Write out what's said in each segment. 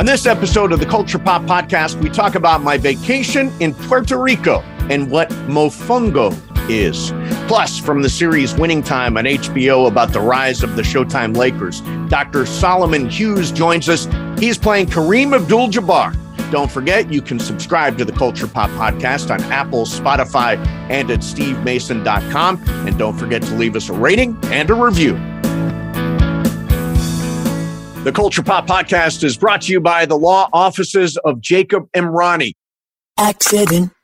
On this episode of the Culture Pop Podcast, we talk about my vacation in Puerto Rico and what mofongo is. Plus, from the series Winning Time on HBO about the rise of the Showtime Lakers, Dr. Solomon Hughes joins us. He's playing Kareem Abdul Jabbar. Don't forget, you can subscribe to the Culture Pop Podcast on Apple, Spotify, and at stevemason.com. And don't forget to leave us a rating and a review. The Culture Pop Podcast is brought to you by the law offices of Jacob Emrani. Accident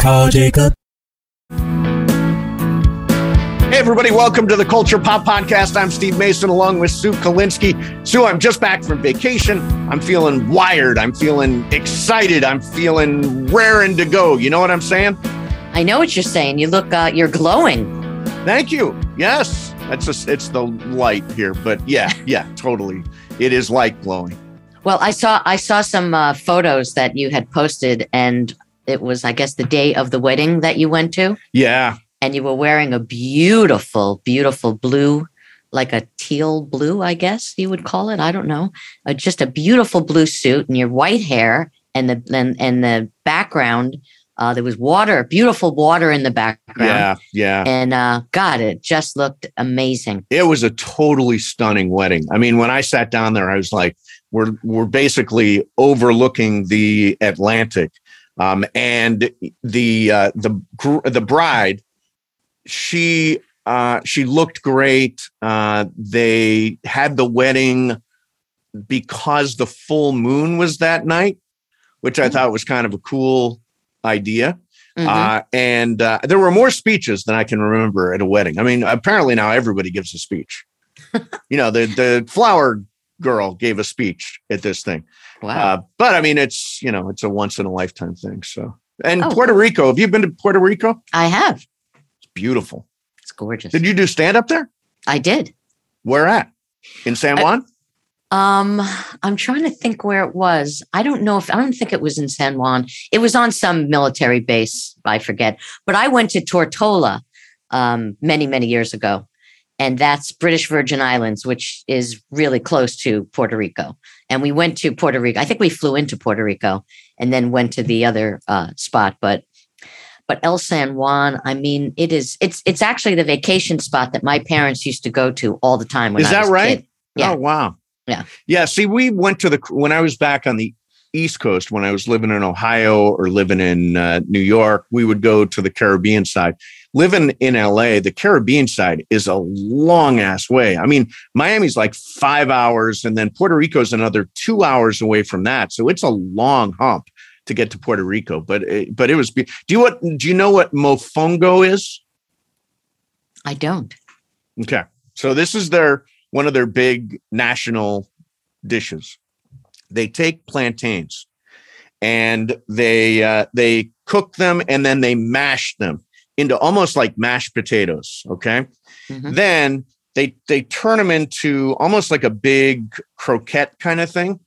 Call Jacob. Hey, everybody, welcome to the Culture Pop Podcast. I'm Steve Mason along with Sue Kolinsky. Sue, I'm just back from vacation. I'm feeling wired. I'm feeling excited. I'm feeling raring to go. You know what I'm saying? I know what you're saying. You look, uh, you're glowing. Thank you. Yes, that's just, it's the light here, but yeah, yeah, totally. It is light glowing. Well, I saw I saw some uh, photos that you had posted, and it was, I guess, the day of the wedding that you went to. Yeah, and you were wearing a beautiful, beautiful blue, like a teal blue, I guess you would call it. I don't know. Uh, just a beautiful blue suit and your white hair and the and, and the background. Uh, there was water, beautiful water in the background. Yeah, yeah. And uh, God, it just looked amazing. It was a totally stunning wedding. I mean, when I sat down there, I was like, "We're we're basically overlooking the Atlantic." Um, and the uh, the the bride she uh, she looked great. Uh, they had the wedding because the full moon was that night, which I mm-hmm. thought was kind of a cool idea. Mm-hmm. Uh, and uh, there were more speeches than I can remember at a wedding. I mean, apparently now everybody gives a speech. you know, the the flower girl gave a speech at this thing. Wow. Uh, but I mean, it's you know, it's a once in a lifetime thing. So, and oh. Puerto Rico. Have you been to Puerto Rico? I have It's beautiful. It's gorgeous. Did you do stand up there? I did. Where at? In San Juan? I, um, I'm trying to think where it was. I don't know if I don't think it was in San Juan. It was on some military base. I forget. But I went to Tortola um, many, many years ago, and that's British Virgin Islands, which is really close to Puerto Rico. And we went to Puerto Rico. I think we flew into Puerto Rico and then went to the other uh, spot. But but El San Juan, I mean, it is it's it's actually the vacation spot that my parents used to go to all the time. When is that right? Yeah. Oh wow. Yeah. Yeah. See, we went to the when I was back on the East Coast when I was living in Ohio or living in uh, New York. We would go to the Caribbean side. Living in LA, the Caribbean side is a long ass way. I mean, Miami's like five hours, and then Puerto Rico's another two hours away from that. So it's a long hump to get to Puerto Rico. But it, but it was. Do you what? Do you know what mofongo is? I don't. Okay, so this is their one of their big national dishes. They take plantains and they uh, they cook them and then they mash them into almost like mashed potatoes. Okay, mm-hmm. then they they turn them into almost like a big croquette kind of thing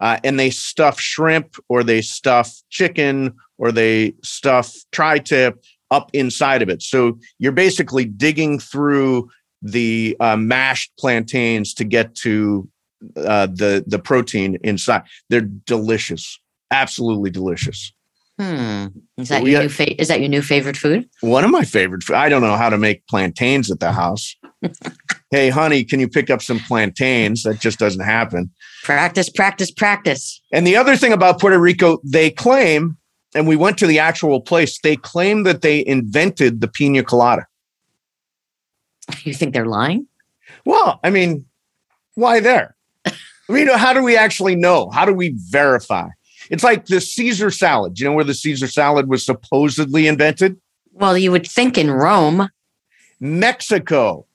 uh, and they stuff shrimp or they stuff chicken or they stuff tri-tip up inside of it. So you're basically digging through the uh, mashed plantains to get to uh, the the protein inside. They're delicious, absolutely delicious. Hmm. Is that your new fa- is that your new favorite food? One of my favorite. I don't know how to make plantains at the house. hey, honey, can you pick up some plantains? That just doesn't happen. Practice, practice, practice. And the other thing about Puerto Rico, they claim, and we went to the actual place, they claim that they invented the pina colada. You think they're lying? Well, I mean, why there? I mean, how do we actually know? How do we verify? It's like the Caesar salad. You know where the Caesar salad was supposedly invented? Well, you would think in Rome. Mexico.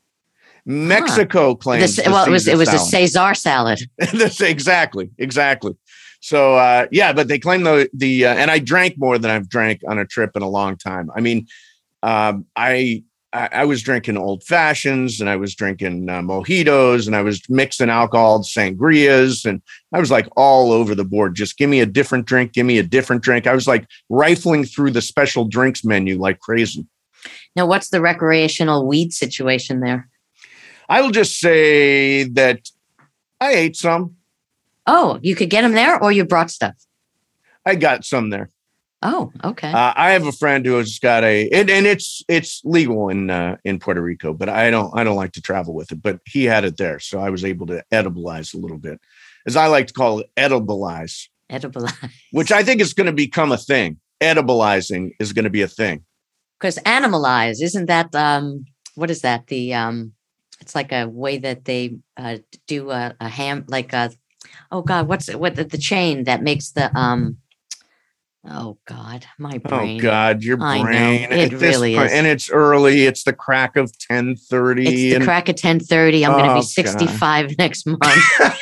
Mexico huh. claims. This, well, it was it was salad. a Caesar salad. exactly, exactly. So uh, yeah, but they claim the the uh, and I drank more than I've drank on a trip in a long time. I mean, um, I, I I was drinking old fashions and I was drinking uh, mojitos and I was mixing alcohol, sangrias, and I was like all over the board. Just give me a different drink, give me a different drink. I was like rifling through the special drinks menu like crazy. Now, what's the recreational weed situation there? I will just say that I ate some. Oh, you could get them there, or you brought stuff. I got some there. Oh, okay. Uh, I have a friend who has got a, and, and it's it's legal in uh, in Puerto Rico, but I don't I don't like to travel with it. But he had it there, so I was able to edibilize a little bit, as I like to call it, edibilize, Edibilize. which I think is going to become a thing. Edibilizing is going to be a thing. because animalize isn't that um what is that the um it's like a way that they uh do a, a ham like a oh god what's it what the, the chain that makes the um oh god my oh, brain Oh God, your brain. it at really point- is. and it's early. It's the crack of ten thirty. it's the and crack of 1030 i'm going to Oh, be God. 65 next month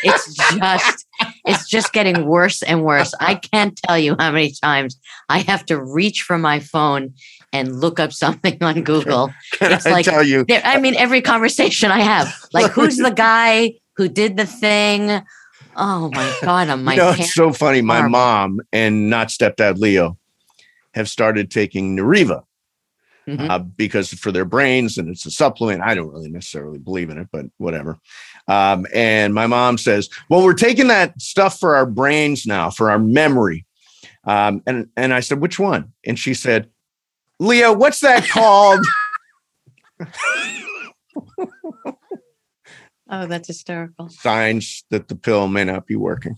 it's just it's just getting worse and worse i can't tell you how many times i have to reach for my phone and look up something on google Can it's I like- tell you? I mean, every conversation I have, like, who's the guy who did the thing? Oh my god, I'm my you know, it's so funny. My horrible. mom and not stepdad Leo have started taking Neuriva Mhm. uh, because for their brains and it's a supplement. I don't really necessarily believe in it, but whatever. Um, and my mom says, "Well, we're taking that stuff for our brains now, for our memory." Um, and and I said, "Which one?" And she said, "Leo, what's that called?" oh, that's hysterical. Signs that the pill may not be working.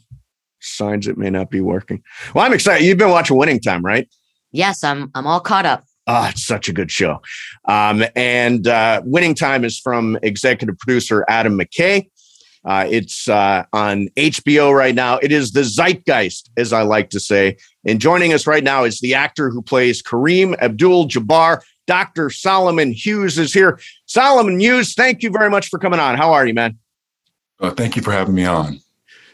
Signs it may not be working. Well, I'm excited. You've been watching Winning Time, right? Yes, I'm. I'm all caught up. Oh, it's such a good show. Um, and uh, Winning Time is from executive producer Adam McKay. Uh, it's uh, on HBO right now. It is the zeitgeist, as I like to say. And joining us right now is the actor who plays Kareem Abdul Jabbar. Dr. Solomon Hughes is here. Solomon Hughes, thank you very much for coming on. How are you, man? Uh, thank you for having me on.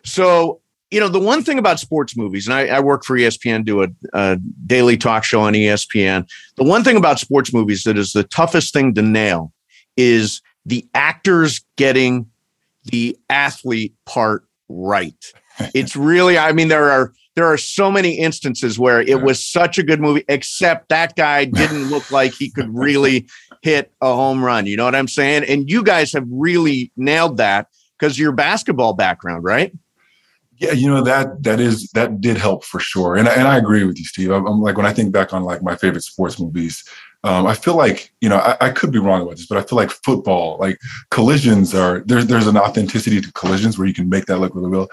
So, you know, the one thing about sports movies, and I, I work for ESPN, do a, a daily talk show on ESPN. The one thing about sports movies that is the toughest thing to nail is the actors getting the athlete part right. It's really, I mean, there are there are so many instances where it Yeah. was such a good movie, except that guy didn't look like he could really hit a home run. You know what I'm saying? And you guys have really nailed that because your basketball background, right? Yeah, you know that that is that did help for sure, and I- and I agree with you, Steve. I'm, I'm like when I think back on like my favorite sports movies, um, I feel like you know I, I could be wrong about this, but I feel like football, like collisions are there's there's an authenticity to collisions where you can make that look really real,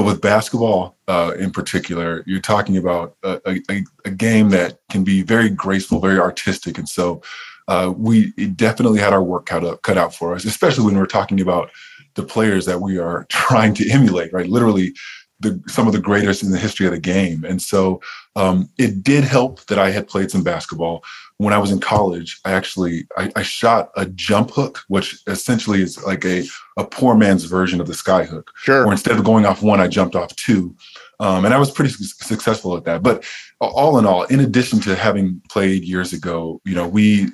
but with basketball uh, in particular, you're talking about a, a, a game that can be very graceful, very artistic, and so uh, we definitely had our work cut up cut out for us, especially when we're talking about the players that we are trying to emulate, right? Literally, the some of the greatest in the history of the game. And so um, it did help that I had played some basketball. When I was in college, I actually I, I shot a jump hook, which essentially is like a a poor man's version of the sky hook. Sure. Or instead of going off one, I jumped off two. Um, and I was pretty su- successful at that. But all in all, in addition to having played years ago, you know, we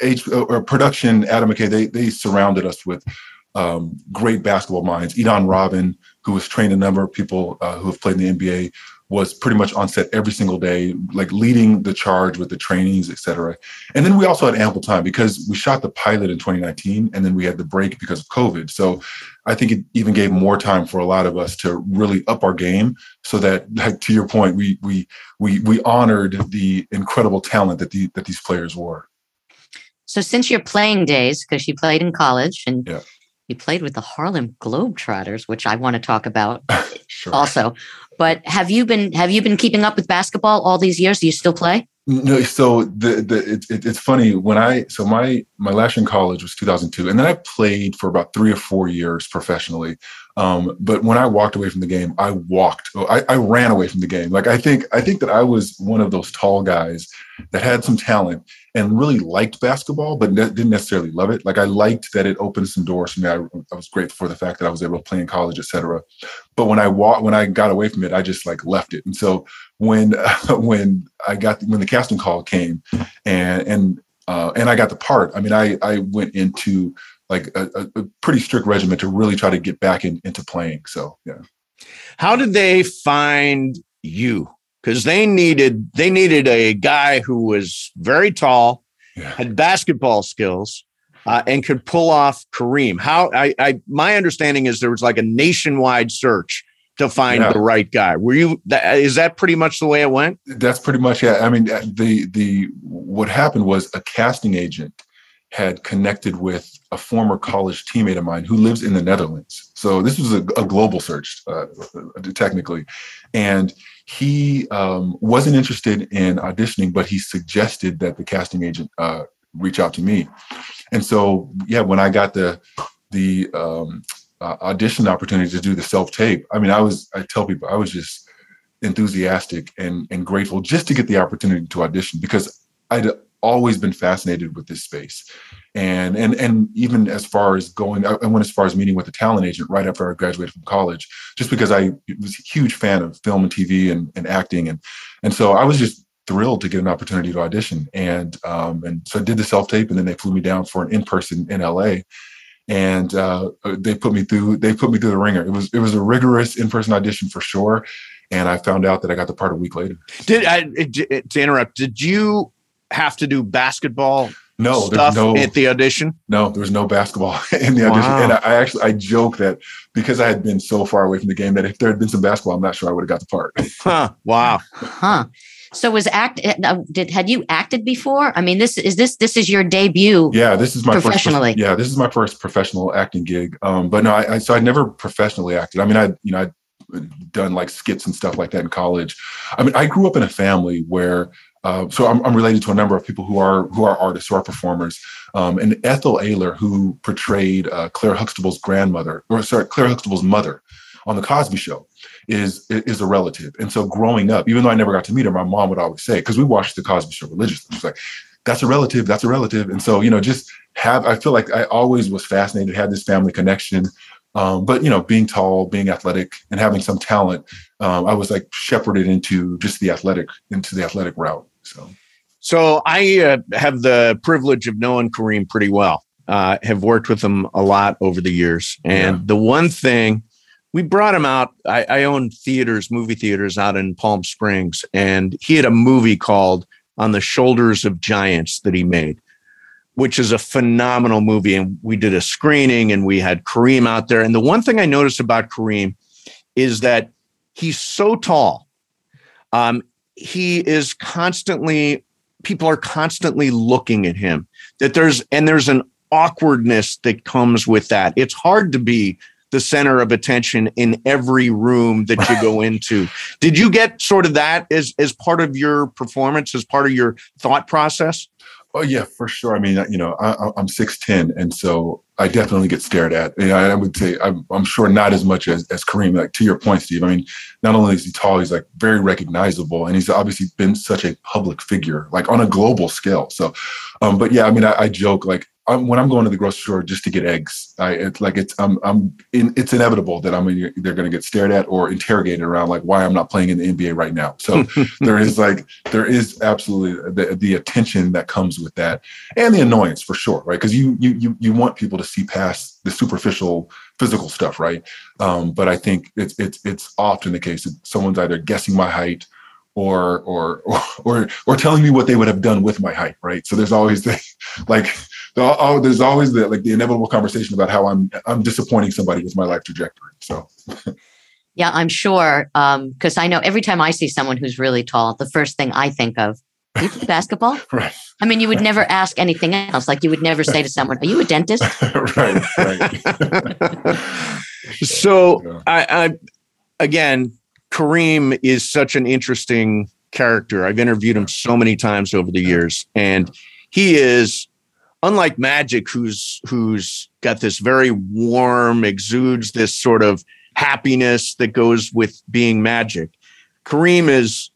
age or production, Adam McKay, they they surrounded us with um, great basketball minds. Idan Ravin, who has trained a number of people uh, who have played in the NBA, was pretty much on set every single day, like leading the charge with the trainings, et cetera. And then we also had ample time because we shot the pilot in 2019 and then we had the break because of COVID. So I think it even gave more time for a lot of us to really up our game so that like to your point, we we we we honored the incredible talent that the that these players were. So since your playing days, because you played in college and Yeah. Played with the Harlem Globetrotters, which I want to talk about Sure. also. But have you been have you been keeping up with basketball all these years? Do you still play? No, so the the it, it, it's funny when I so my my last year in college was 2002, and then I played for about three or four years professionally. Um, but when I walked away from the game, I walked, I, I ran away from the game. Like I think, I think that I was one of those tall guys that had some talent and really liked basketball, but ne- didn't necessarily love it. Like I liked that it opened some doors for me. I, I was grateful for the fact that I was able to play in college, et cetera. But when I walked, when I got away from it, I just like left it. And so when uh, when I got when the casting call came, and and uh, and I got the part. I mean, I I went into like a, a pretty strict regimen to really try to get back in, into playing. So yeah. How did they find you? Because they needed they needed a guy who was very tall, Yeah. had basketball skills, uh, and could pull off Kareem. How I, I my understanding is there was like a nationwide search to find Yeah. the right guy. Were you? That, is that pretty much the way it went? That's pretty much yeah. I mean, uh, the the what happened was a casting agent had connected with a former college teammate of mine who lives in the Netherlands. So this was a, a global search, uh, technically, and he um, wasn't interested in auditioning, but he suggested that the casting agent uh, reach out to me. And so, yeah, when I got the the um, uh, audition opportunity to do the self tape, I mean, I was I tell people I was just enthusiastic and and grateful just to get the opportunity to audition because I'd always been fascinated with this space. And and and even as far as going i went as far as meeting with a talent agent right after i graduated from college just because i was a huge fan of film and tv and, and acting. And and so i was just thrilled to get an opportunity to audition. And um and so i did the self-tape and then they flew me down for an in-person in la and uh, they put me through they put me through the ringer. It was it was a rigorous in-person audition for sure. And i found out that i got the part a week later. Did I to interrupt? Did you have to do basketball no stuff there's no at the audition? No, there was no basketball in the audition. Wow. And I, I actually I joke that because I had been so far away from the game that if there had been some basketball, I'm not sure I would have got the part. Huh. Wow. Huh. So was act uh, did had you acted before? I mean, this is this this is your debut. Yeah, this is my Professionally. First, yeah, this is my first professional acting gig. Um, but no, I, I so I never professionally acted. I mean, I you know I'd done like skits and stuff like that in college. I mean, I grew up in a family where. Uh, so I'm, I'm related to a number of people who are who are artists, who are performers. Um, and Ethel Ayler, who portrayed uh, Clair Huxtable's grandmother, or sorry, Clair Huxtable's mother on the Cosby Show, is is a relative. And so growing up, even though I never got to meet her, my mom would always say, because we watched the Cosby Show religiously, she's like, "That's a relative. That's a relative." And so you know, just have I feel like I always was fascinated, had this family connection. Um, but you know, being tall, being athletic, and having some talent, um, I was like shepherded into just the athletic, into the athletic route. So So I uh, have the privilege of knowing Kareem pretty well. Uh, have worked with him a lot over the years, and Yeah. the one thing we brought him out. I, I own theaters, movie theaters out in Palm Springs, and he had a movie called "On the Shoulders of Giants" that he made, which is a phenomenal movie. And we did a screening, and we had Kareem out there. And the one thing I noticed about Kareem is that he's so tall. Um, he is constantly people are constantly looking at him that there's and there's an awkwardness that comes with that. It's hard to be the center of attention in every room that you go into. Did you get sort of that as as part of your performance as part of your thought process Oh yeah, for sure. I mean, you know, I, I'm six ten, and so I definitely get stared at. And I, I would say I'm, I'm sure not as much as, as Kareem. Like to your point, Steve. I mean, not only is he tall, he's like very recognizable, and he's obviously been such a public figure, like on a global scale. So, um, but yeah, I mean, I, I joke like I'm, when I'm going to the grocery store just to get eggs, I it's like it's I'm I'm in, it's inevitable that I'm either going to get stared at or interrogated around like why I'm not playing in the NBA right now. So there is like there is absolutely the, the attention that comes with that and the annoyance for sure right? Because you, you you you want people to see past the superficial physical stuff right? Um, but i think it's it's it's often the case that someone's either guessing my height or or or or, telling me what they would have done with my height right? So there's always the like Oh, there's always the like the inevitable conversation about how i'm i'm disappointing somebody with my life trajectory so Yeah, I'm sure. Um, because I know every time I see someone who's really tall, the first thing I think of, you play basketball? right I mean, you would never ask anything else. Like you would never say to someone, "Are you a dentist?" right right so Yeah. I, I again kareem is such an interesting character i've interviewed him so many times over the years and he is unlike Magic, who's who's got this very warm, exudes this sort of happiness that goes with being Magic. Kareem is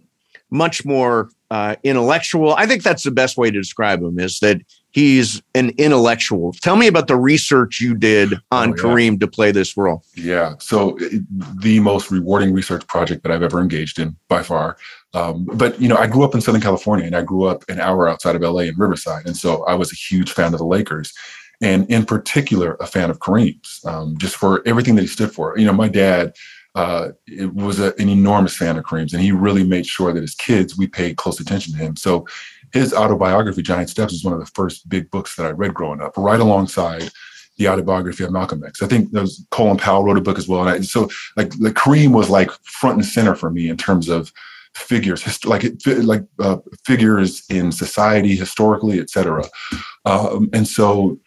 much more uh, intellectual. I think that's the best way to describe him. Is that he's an intellectual. Tell me about the research you did on oh, yeah. Kareem to play this role. Yeah, so the most rewarding research project that I've ever engaged in by far. Um, but you know, I grew up in Southern California, and I grew up an hour outside of LA in Riverside, and so I was a huge fan of the Lakers, and in particular, a fan of Kareem's, um, just for everything that he stood for. You know, my dad. Uh, was a, an enormous fan of Kareem's, and he really made sure that as kids we paid close attention to him. So his autobiography, Giant Steps, is one of the first big books that I read growing up, right alongside the autobiography of Malcolm X. I think Colin Powell wrote a book as well. And I, so like, like Kareem was like front and center for me in terms of figures, hist- like like uh, figures in society, historically, et cetera. Um, and so,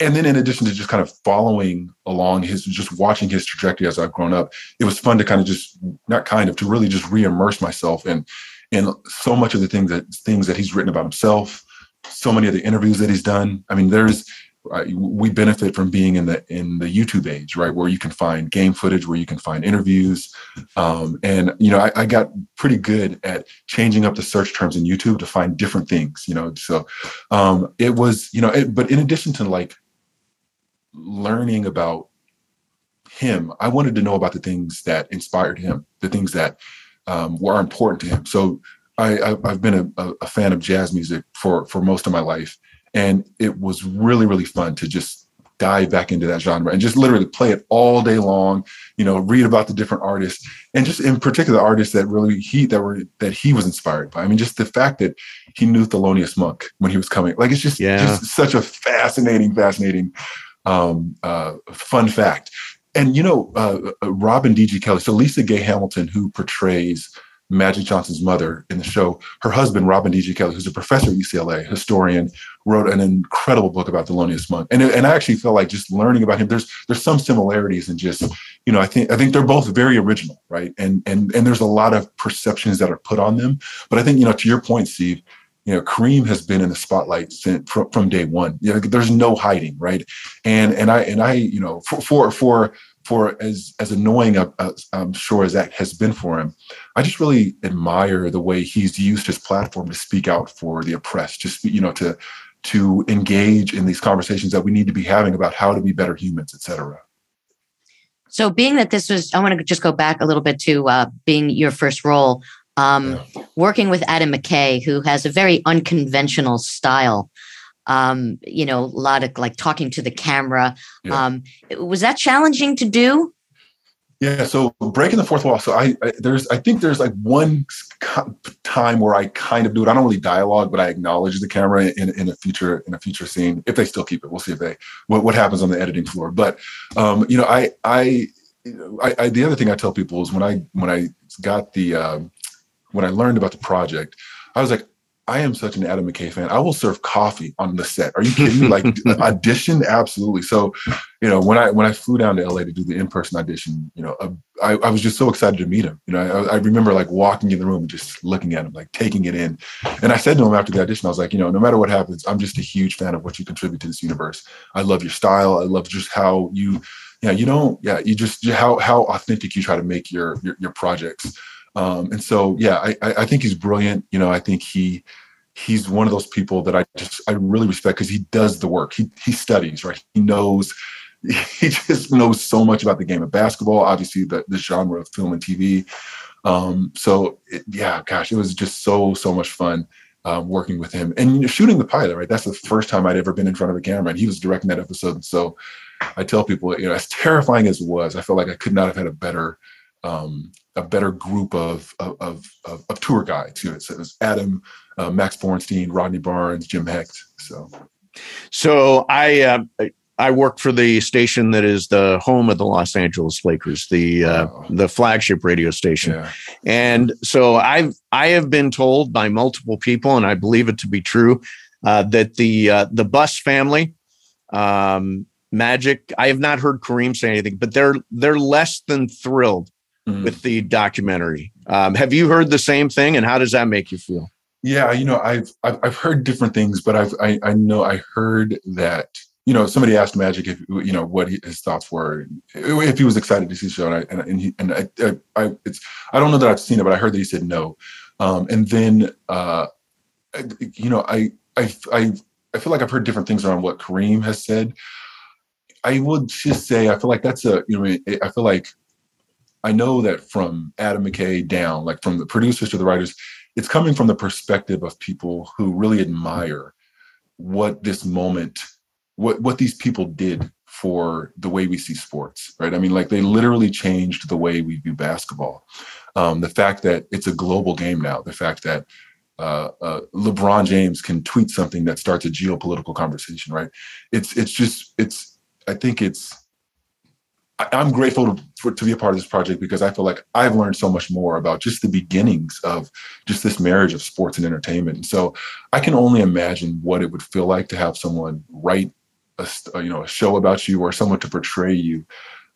and then in addition to just kind of following along his, just watching his trajectory as I've grown up, it was fun to kind of just, not kind of, to really just re-immerse myself in and so much of the things that things that he's written about himself, so many of the interviews that he's done. I mean, there's uh, we benefit from being in the in the YouTube age, right, where you can find game footage, where you can find interviews, um, and you know, I, I, got pretty good at changing up the search terms in YouTube to find different things. You know, so um, it was, you know, it, but in addition to like learning about him, I wanted to know about the things that inspired him, the things that um, were important to him. So I, have been a, a, fan of jazz music for for most of my life, and it was really really fun to just dive back into that genre and just literally play it all day long. You know, read about the different artists, and just in particular artists that really he that were that he was inspired by. I mean, just the fact that he knew Thelonious Monk when he was coming, like it's just yeah. just such a fascinating, fascinating, um, uh, fun fact and you know, uh, uh, Robin D.G. Kelley, So LisaGay Hamilton, who portrays Magic Johnson's mother in the show, her husband Robin D.G. Kelley, who's a professor at UCLA, historian, wrote an incredible book about Thelonious Monk. And and I actually feel like just learning about him, there's there's some similarities and just you know I think I think they're both very original, right? And and and there's a lot of perceptions that are put on them. But I think you know to your point, Steve you know, Kareem has been in the spotlight since from, from day one. You know, there's no hiding, right? And and I and I, you know, for for for, for as as annoying a, a, I'm sure as that has been for him, I just really admire the way he's used his platform to speak out for the oppressed. Just you know, to to engage in these conversations that we need to be having about how to be better humans, et cetera. So, being that this was, I want to just go back a little bit to uh, being your first role um, yeah. working with Adam McKay, who has a very unconventional style. Um, you know, a lot of like talking to the camera. Yeah. Um, was that challenging to do? Yeah, so breaking the fourth wall. So I, I, there's I think there's like one time where I kind of do it. I don't really dialogue, but I acknowledge the camera in, in a future in a future scene if they still keep it. We'll see if they what, what happens on the editing floor. But um, you know, I I, I, I the other thing I tell people is when I when I got the um, when I learned about the project, I was like, I am such an Adam McKay fan. I will serve coffee on the set. Are you kidding me? Like audition, absolutely. So, you know, when I when I flew down to LA to do the in person audition, you know, uh, I, I was just so excited to meet him. You know, I, I, remember like walking in the room and just looking at him, like taking it in. And I said to him after the audition, I was like, you know, no matter what happens, I'm just a huge fan of what you contribute to this universe. I love your style. I love just how you, yeah, you don't, yeah, you just how how authentic you try to make your your, your projects. Um, and so, yeah, I, I think he's brilliant. You know, I think he he's one of those people that I just I really respect because he does the work. He he studies, right? He knows he just knows so much about the game of basketball. Obviously, the the genre of film and TV. Um, so it, yeah, gosh, it was just so so much fun. Um, working with him and you know, shooting the pilot, right? That's the first time I'd ever been in front of a camera, and he was directing that episode. And So I tell people, you know, as terrifying as it was, I felt like I could not have had a better um, a better group of of, of, of tour guides. You know, so it was Adam, uh, Max Borenstein, Rodney Barnes, Jim Hecht. So, so I uh, I work for the station that is the home of the Los Angeles Lakers, the uh, wow. the flagship radio station, yeah. and so I've I have been told by multiple people, and I believe it to be true, uh, that the uh, the Buss family. Um, Magic. I have not heard Kareem say anything, but they're they're less than thrilled mm. with the documentary. Um, have you heard the same thing, and how does that make you feel? Yeah, you know, I've I've, I've heard different things, but I've I, I know I heard that you know somebody asked Magic if you know what he, his thoughts were if he was excited to see the show, and I, and, and he and I, I, I it's I don't know that I've seen it, but I heard that he said no, um, and then uh, you know I I I I feel like I've heard different things around what Kareem has said. I would just say I feel like that's a you know I feel like I know that from Adam McKay down, like from the producers to the writers, it's coming from the perspective of people who really admire what this moment, what what these people did for the way we see sports, right? I mean, like they literally changed the way we view basketball. Um, the fact that it's a global game now, the fact that uh, uh, LeBron James can tweet something that starts a geopolitical conversation, right? It's it's just it's I think it's I, am grateful to, for, to be a part of this project because I feel like I've learned so much more about just the beginnings of just this marriage of sports and entertainment. And so I can only imagine what it would feel like to have someone write a, you know a show about you or someone to portray you.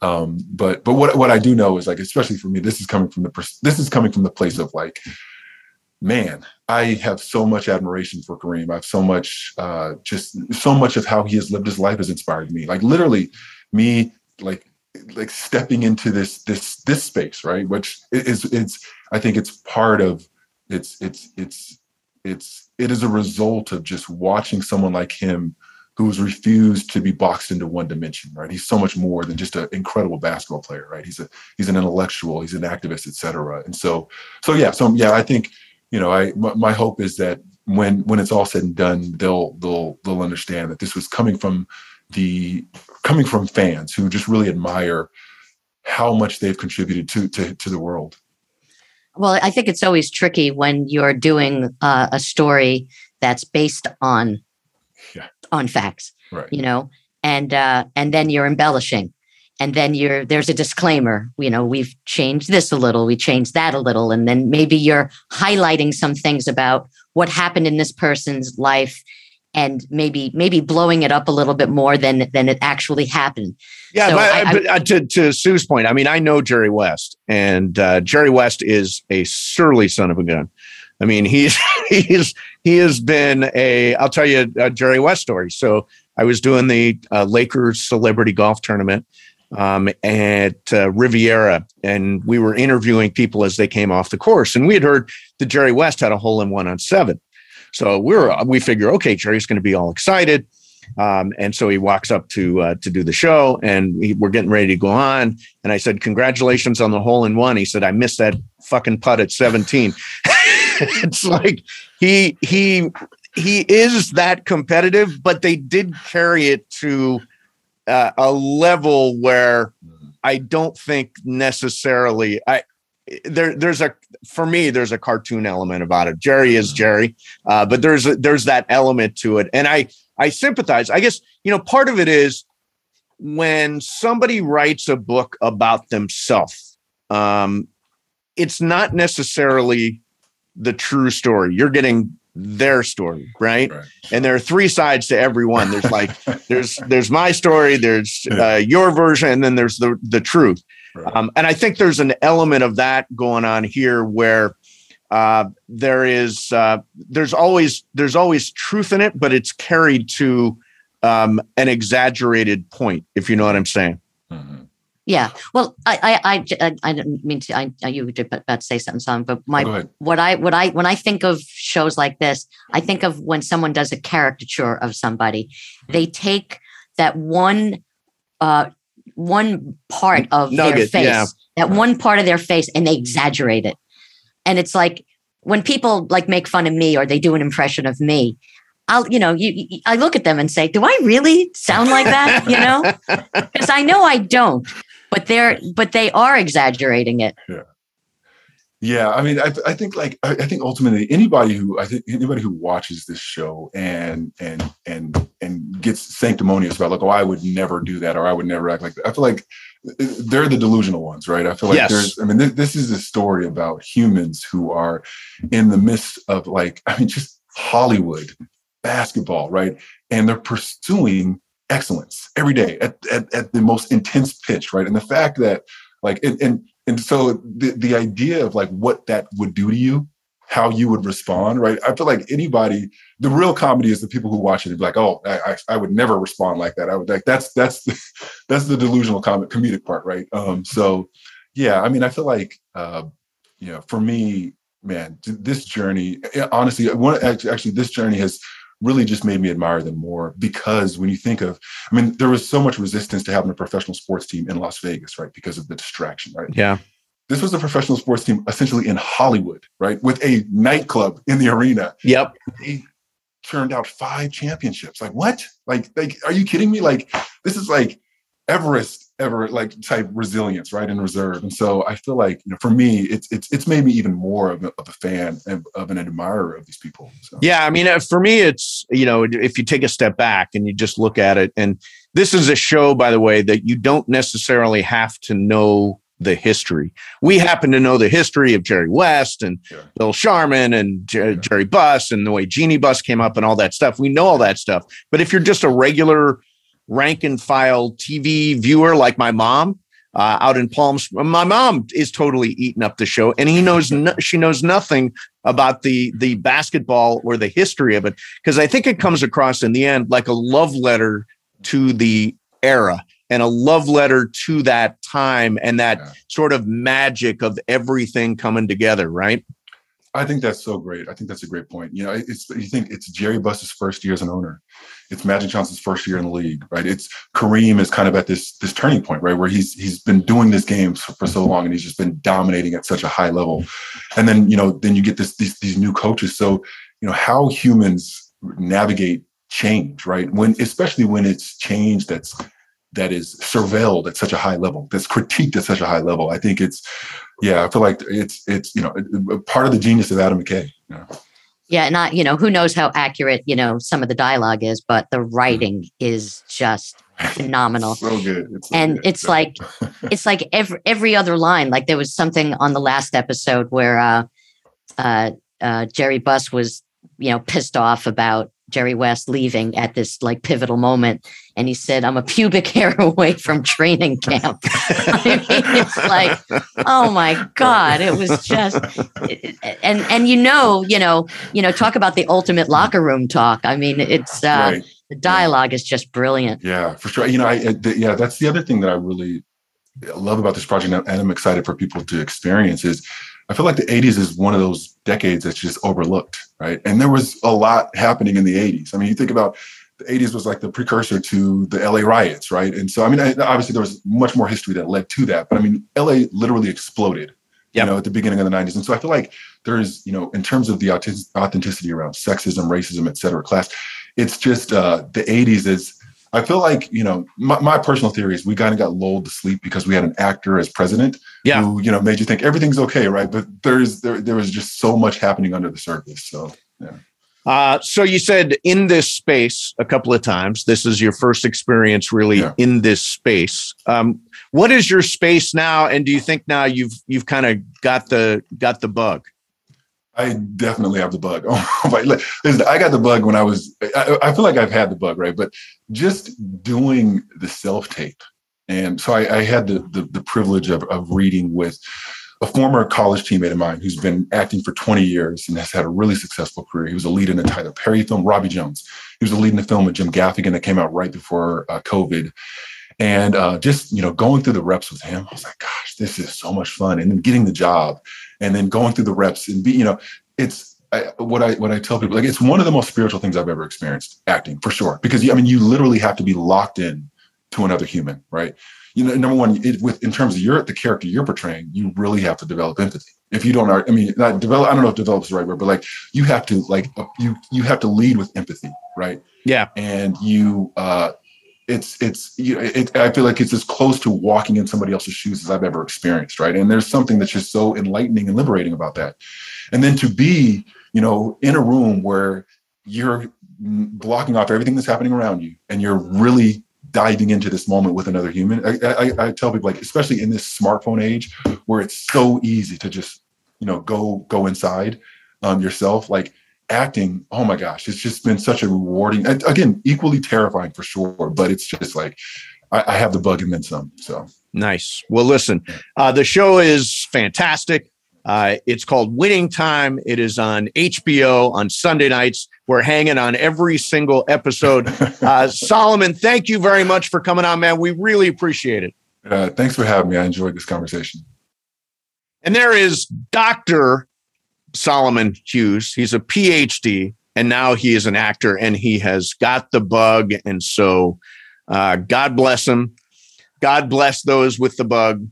Um, but but what what I do know is like especially for me, this is coming from the this is coming from the place of like man, I have so much admiration for Kareem. I have so much, uh, just so much of how he has lived his life has inspired me. Like literally, me like like stepping into this this this space right? Which is it's i think it's part of it's it's it's it's it is a result of just watching someone like him who's refused to be boxed into one dimension right? He's so much more than just an incredible basketball player right? He's a he's an intellectual he's an activist etc and so so yeah so yeah i think you know i my hope is that when when it's all said and done they'll they'll they'll understand that this was coming from the coming from fans who just really admire how much they've contributed to to, to the world well i think it's always tricky when you're doing uh, a story that's based on yeah. on facts right. you know and uh, and then you're embellishing and then you're there's a disclaimer you know we've changed this a little we changed that a little and then maybe you're highlighting some things about what happened in this person's life and maybe maybe blowing it up a little bit more than than it actually happened. Yeah, so but, I, but uh, to, to Sue's point, I mean, I know Jerry West, and uh, Jerry West is a surly son of a gun. I mean, he's he's he has been a. I'll tell you a Jerry West story. So I was doing the uh, Lakers celebrity golf tournament um, at uh, Riviera, and we were interviewing people as they came off the course, and we had heard that Jerry West had a hole in one on seven. So we're we figure, okay, Jerry's going to be all excited. Um, and so he walks up to uh, to do the show, and we, we're getting ready to go on. And I said, "Congratulations on the hole in one." He said, "I missed that fucking putt at 17." it's like he he he is that competitive, but they did carry it to uh, a level where I don't think necessarily I there there's a for me there's a cartoon element about it. Jerry is jerry uh, but there's a, there's that element to it. And i i sympathize. I guess you know part of it is when somebody writes a book about themselves um, it's not necessarily the true story. You're getting their story right? right, and there are three sides to every one. There's like there's there's my story there's uh, your version and then there's the the truth Right. Um, and I think there's an element of that going on here where uh, there is uh, there's always there's always truth in it, but it's carried to um, an exaggerated point, if you know what I'm saying. Mm-hmm. Yeah. Well, I, I, I, I didn't mean to. I, I you were about to say something, son. But my what I what I when I think of shows like this, I think of when someone does a caricature of somebody. They take that one uh, one part of Nugget, their face, yeah. that one part of their face, and they exaggerate it. And it's like when people like make fun of me or they do an impression of me, I'll, you know, you, you I look at them and say, do I really sound like that? You know, because I know I don't, but they're, but they are exaggerating it. Yeah. Yeah, I mean, I, I think like I, I, think ultimately anybody who I think anybody who watches this show and and and and gets sanctimonious about like, oh, I would never do that or I would never act like that. I feel like uh, they're the delusional ones, right? I feel like yes. there's. I mean, this, this is a story about humans who are in the midst of like, I mean, just Hollywood basketball, right? And they're pursuing excellence every day at, at, at the most intense pitch, right? And the fact that like and, and and so the, the idea of like what that would do to you how you would respond, right? I feel like anybody, the real comedy is the people who watch it and be like, oh, I, I, I would never respond like that. I would like that's that's the, that's the delusional comic comedic part, right? Um, so yeah, I mean, I feel like uh, you know, for me, man, this journey, eh, honestly, one actually, this journey has really just made me admire them more because when you think of, I mean, there was so much resistance to having a professional sports team in Las Vegas, right? Because of the distraction, right? Yeah. This was a professional sports team essentially in Hollywood, right? With a nightclub in the arena. Yep. They turned out five championships. Like what? Like, like, are you kidding me? Like, this is like Everest ever like type resilience, right, and reserve. And so I feel like you know, for me, it's it's it's made me even more of a, of a fan and of an admirer of these people. So. Yeah, I mean, uh, for me, it's you know, if you take a step back and you just look at it, and this is a show, by the way, that you don't necessarily have to know the history. We happen to know the history of Jerry West and yeah. Bill Sharman and Jer- yeah. Jerry Buss and the way Jeanie Buss came up and all that stuff. We know all that stuff. But if you're just a regular rank and file TV viewer like my mom uh, out in Palm. My mom is totally eating up the show, and he knows no, she knows nothing about the the basketball or the history of it because I think it comes across in the end like a love letter to the era and a love letter to that time and that yeah. sort of magic of everything coming together, right? I think that's so great. I think that's a great point. You know, it's you think it's Jerry Buss's first year as an owner. It's Magic Johnson's first year in the league, right? It's Kareem is kind of at this this turning point, right, where he's he's been doing this game for, for so long and he's just been dominating at such a high level. And then you know, then you get this these these new coaches. So you know how humans navigate change, right? When especially when it's change that's that is surveilled at such a high level, that's critiqued at such a high level. I think it's yeah, I feel like it's it's you know part of the genius of Adam McKay. You know? Yeah, not you know who knows how accurate you know some of the dialogue is, but the writing mm. is just phenomenal. so good, it's so and good. it's like it's like every every other line. Like there was something on the last episode where uh, uh, uh, Jerry Buss was you know pissed off about Jerry West leaving at this like pivotal moment. And he said, I'm a pubic hair away from training camp. I mean, it's like, oh my God. It was just and and you know, you know, you know, talk about the ultimate locker room talk. I mean, it's uh right. the dialogue yeah. is just brilliant. Yeah, for sure. You know, I, the, yeah, that's the other thing that I really love about this project and I'm excited for people to experience is I feel like the 80s is one of those decades that's just overlooked, right? And there was a lot happening in the 80s. I mean, you think about the 80s was like the precursor to the LA riots, right? And so, I mean, obviously there was much more history that led to that, but I mean, LA literally exploded, yep. you know, at the beginning of the 90s. And so I feel like there's, you know, in terms of the authenticity around sexism, racism, et cetera, class, it's just uh, the 80s is I feel like you know my, my personal theory is we kind of got lulled to sleep because we had an actor as president yeah. who you know made you think everything's okay, right? But there's there there was just so much happening under the surface. So yeah. Uh, so you said in this space a couple of times. This is your first experience really yeah. in this space. Um, what is your space now, and do you think now you've you've kind of got the got the bug? I definitely have the bug. Listen, I got the bug when I was. I, I, feel like I've had the bug, right? But just doing the self tape, and so I, I had the, the, the privilege of of reading with a former college teammate of mine who's been acting for 20 years and has had a really successful career. He was a lead in the Tyler Perry film, Robbie Jones. He was a lead in the film with Jim Gaffigan that came out right before uh, COVID. And uh, just you know, going through the reps with him, I was like, "Gosh, this is so much fun!" And then getting the job, and then going through the reps and be, you know, it's I, what I what I tell people like it's one of the most spiritual things I've ever experienced acting for sure. Because you, I mean you literally have to be locked in to another human right? You know number one it, with in terms of your the character you're portraying you really have to develop empathy. If you don't I mean not develop I don't know if develop is the right word but like you have to like you you have to lead with empathy right? Yeah. And you uh it's it's you know, it, I feel like it's as close to walking in somebody else's shoes as I've ever experienced, right? And there's something that's just so enlightening and liberating about that. And then to be, you know, in a room where you're blocking off everything that's happening around you, and you're really diving into this moment with another human. I, I, I tell people like, especially in this smartphone age, where it's so easy to just, you know, go go inside um, yourself, like acting, oh my gosh, it's just been such a rewarding, again, equally terrifying for sure, but it's just like, I, I have the bug and then some. So nice. Well, listen, uh, the show is fantastic. Uh, it's called Winning Time. It is on HBO on Sunday nights. We're hanging on every single episode. Uh, Solomon, thank you very much for coming on, man. We really appreciate it. Uh, thanks for having me. I enjoyed this conversation. And there is Dr. Solomon Hughes. He's a PhD, and now he is an actor, and he has got the bug. And so, uh, God bless him. God bless those with the bug.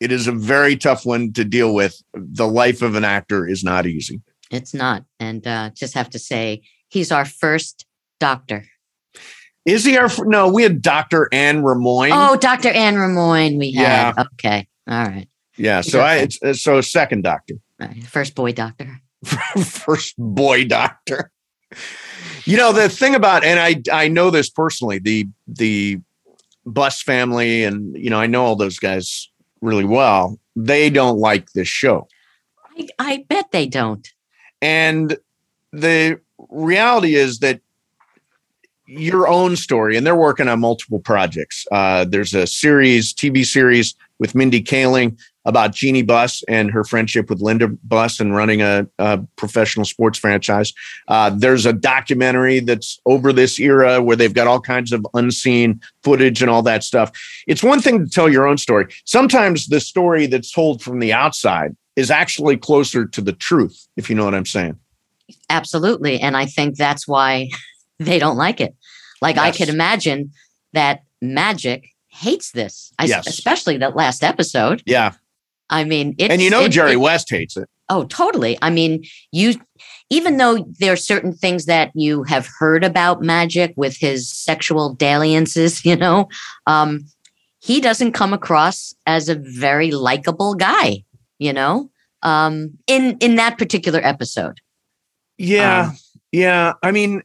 It is a very tough one to deal with. The life of an actor is not easy. It's not. And uh, just have to say, he's our first doctor. Is he our? No, we had Dr. Anne Rimoin. Oh, Dr. Anne Rimoin, we had. Okay. All right. yeah. So I, uh, so second doctor. Right. First boy doctor. first boy doctor. You know the thing about, and I I know this personally. The the Buss family, and you know I know all those guys really well. They don't like this show, I, I bet they don't. and the reality is that your own story, and they're working on multiple projects. Uh, there's a series, TV series with Mindy Kaling about Jeannie Buss and her friendship with Linda Buss and running a, a professional sports franchise. Uh, there's a documentary that's over this era where they've got all kinds of unseen footage and all that stuff. It's one thing to tell your own story. Sometimes the story that's told from the outside is actually closer to the truth, if you know what I'm saying. Absolutely. And I think that's why they don't like it. Like I could imagine that Magic hates this, I, Yes. especially that last episode. Yeah. I mean, it's, and you know, it- Jerry it- West hates it. Oh, totally. I mean, you, even though there are certain things that you have heard about Magic with his sexual dalliances, you know, um, he doesn't come across as a very likable guy, you know, um, in in that particular episode. Yeah. Um, yeah. I mean,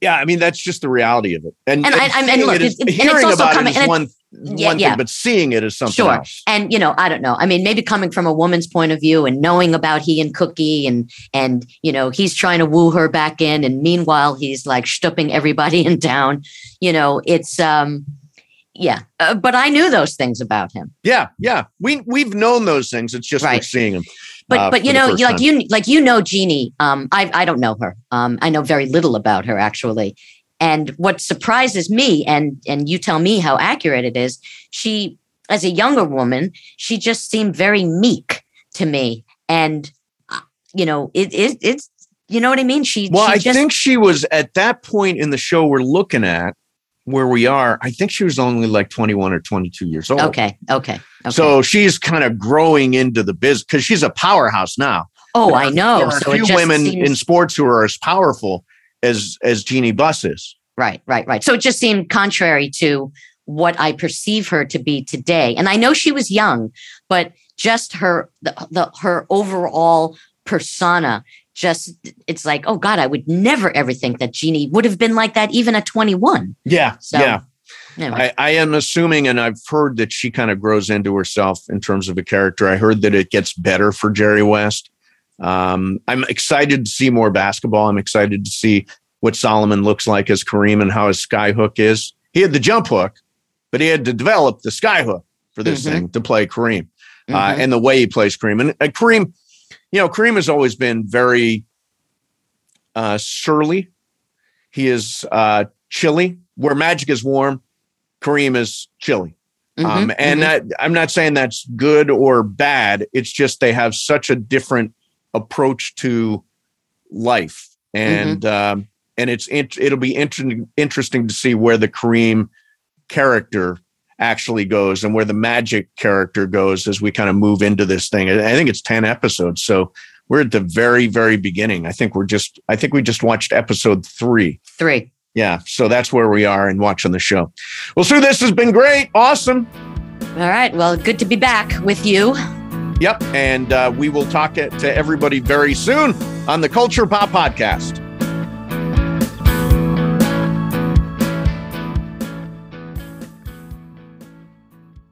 yeah, I mean that's just the reality of it. And, And I- I- and look, it is- and it's hearing also about coming- it is and one Yeah, one yeah. thing, but seeing it is something Sure. else. and you know i don't know i mean maybe coming from a woman's point of view and knowing about he and cookie and and you know he's trying to woo her back in and meanwhile he's like stooping everybody in town you know it's um yeah uh, but i knew those things about him Yeah, yeah. We we've known those things. It's just Right. seeing him. but uh, but you know you like time. you like you know jeannie um i i don't know her um i know very little about her actually and what surprises me and and you tell me how accurate it is she as a younger woman she just seemed very meek to me and uh, you know it, it it's you know what i mean she, Well, she I just think she was at that point in the show we're looking at where we are. I think she was only like 21 or 22 years old. okay okay okay So she's kind of growing into the biz because she's a powerhouse now. oh i There know are so few women seems, in sports who are as powerful as as Jeannie Buss is. Right, right, right. So it just seemed contrary to what I perceive her to be today. And I know she was young, but just her the, the her overall persona just it's like, oh God, I would never ever think that Jeannie would have been like that even at 21. Yeah, So yeah. anyway, I, I am assuming, and I've heard that she kind of grows into herself in terms of a character. I heard that it gets better for Jerry West. Um, I'm excited to see more basketball. I'm excited to see what Solomon looks like as Kareem and how his sky hook is. He had the jump hook, but he had to develop the sky hook for this Mhm. thing to play Kareem uh, mhm. and the way he plays Kareem. And uh, Kareem, you know, Kareem has always been very uh, surly. He is uh, chilly. Where Magic is warm, Kareem is chilly. Um, Mhm, and mhm. that, I'm not saying that's good or bad. It's just they have such a different approach to life, and um, and it's int- it'll be interesting interesting to see where the Kareem character actually goes and where the Magic character goes as we kind of move into this thing. I I think it's ten episodes, so we're at the very very beginning. I think we're just I think we just watched episode three. three. Yeah, so that's where we are in watching the show. Well, Sue, this has been great, awesome. All right. Well, good to be back with you. Yep. And uh, we will talk to everybody very soon on the Culture Pop Podcast.